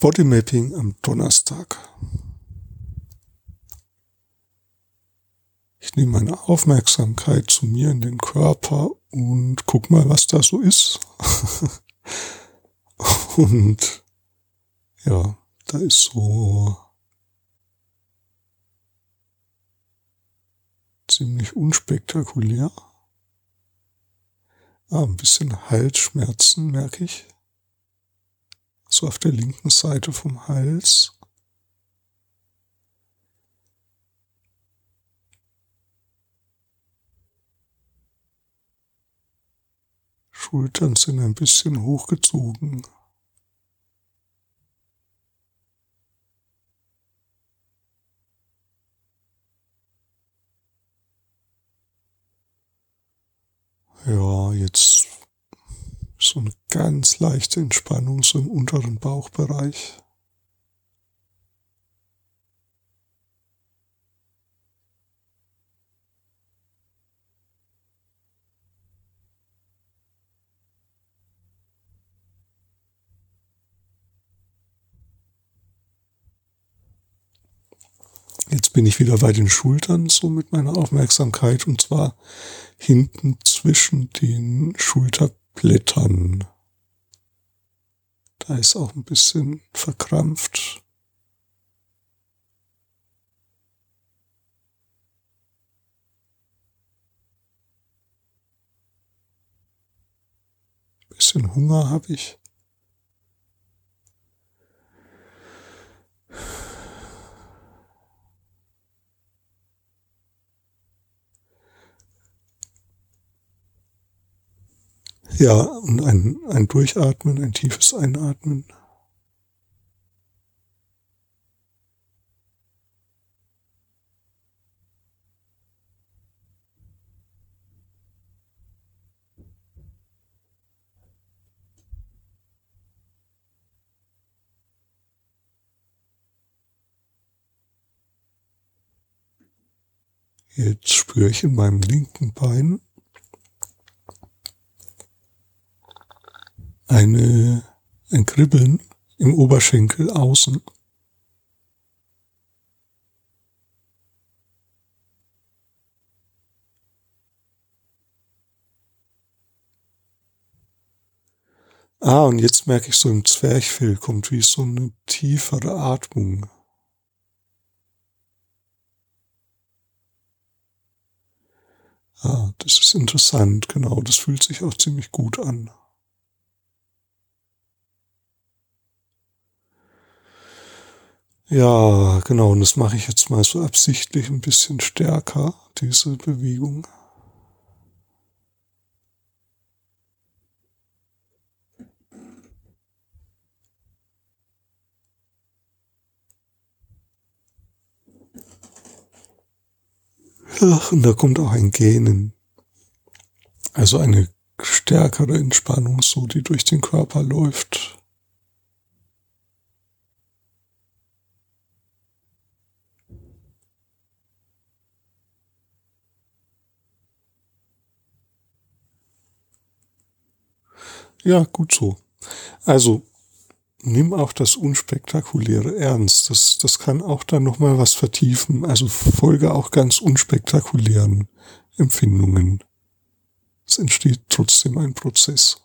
Bodymapping am Donnerstag. Ich nehme meine Aufmerksamkeit zu mir in den Körper und guck mal, was da so ist. und ja, da ist so ziemlich unspektakulär. Ah, ein bisschen Halsschmerzen merke ich so auf der linken Seite vom Hals. Schultern sind ein bisschen hochgezogen. Ja, jetzt so eine ganz leichte Entspannung so im unteren Bauchbereich. Jetzt bin ich wieder bei den Schultern so mit meiner Aufmerksamkeit und zwar hinten zwischen den Schulter Blättern. Da ist auch ein bisschen verkrampft. Bisschen Hunger habe ich. Ja, und ein, ein Durchatmen, ein tiefes Einatmen. Jetzt spüre ich in meinem linken Bein eine, ein Kribbeln im Oberschenkel außen. Ah, und jetzt merke ich so im Zwerchfell kommt wie so eine tiefere Atmung. Ah, das ist interessant, genau, das fühlt sich auch ziemlich gut an. Ja, genau. Und das mache ich jetzt mal so absichtlich ein bisschen stärker, diese Bewegung. Ach, und da kommt auch ein Gähnen. Also eine stärkere Entspannung, so die durch den Körper läuft. Ja, gut so. Also, nimm auch das Unspektakuläre ernst. Das, das kann auch dann nochmal was vertiefen. Also folge auch ganz unspektakulären Empfindungen. Es entsteht trotzdem ein Prozess.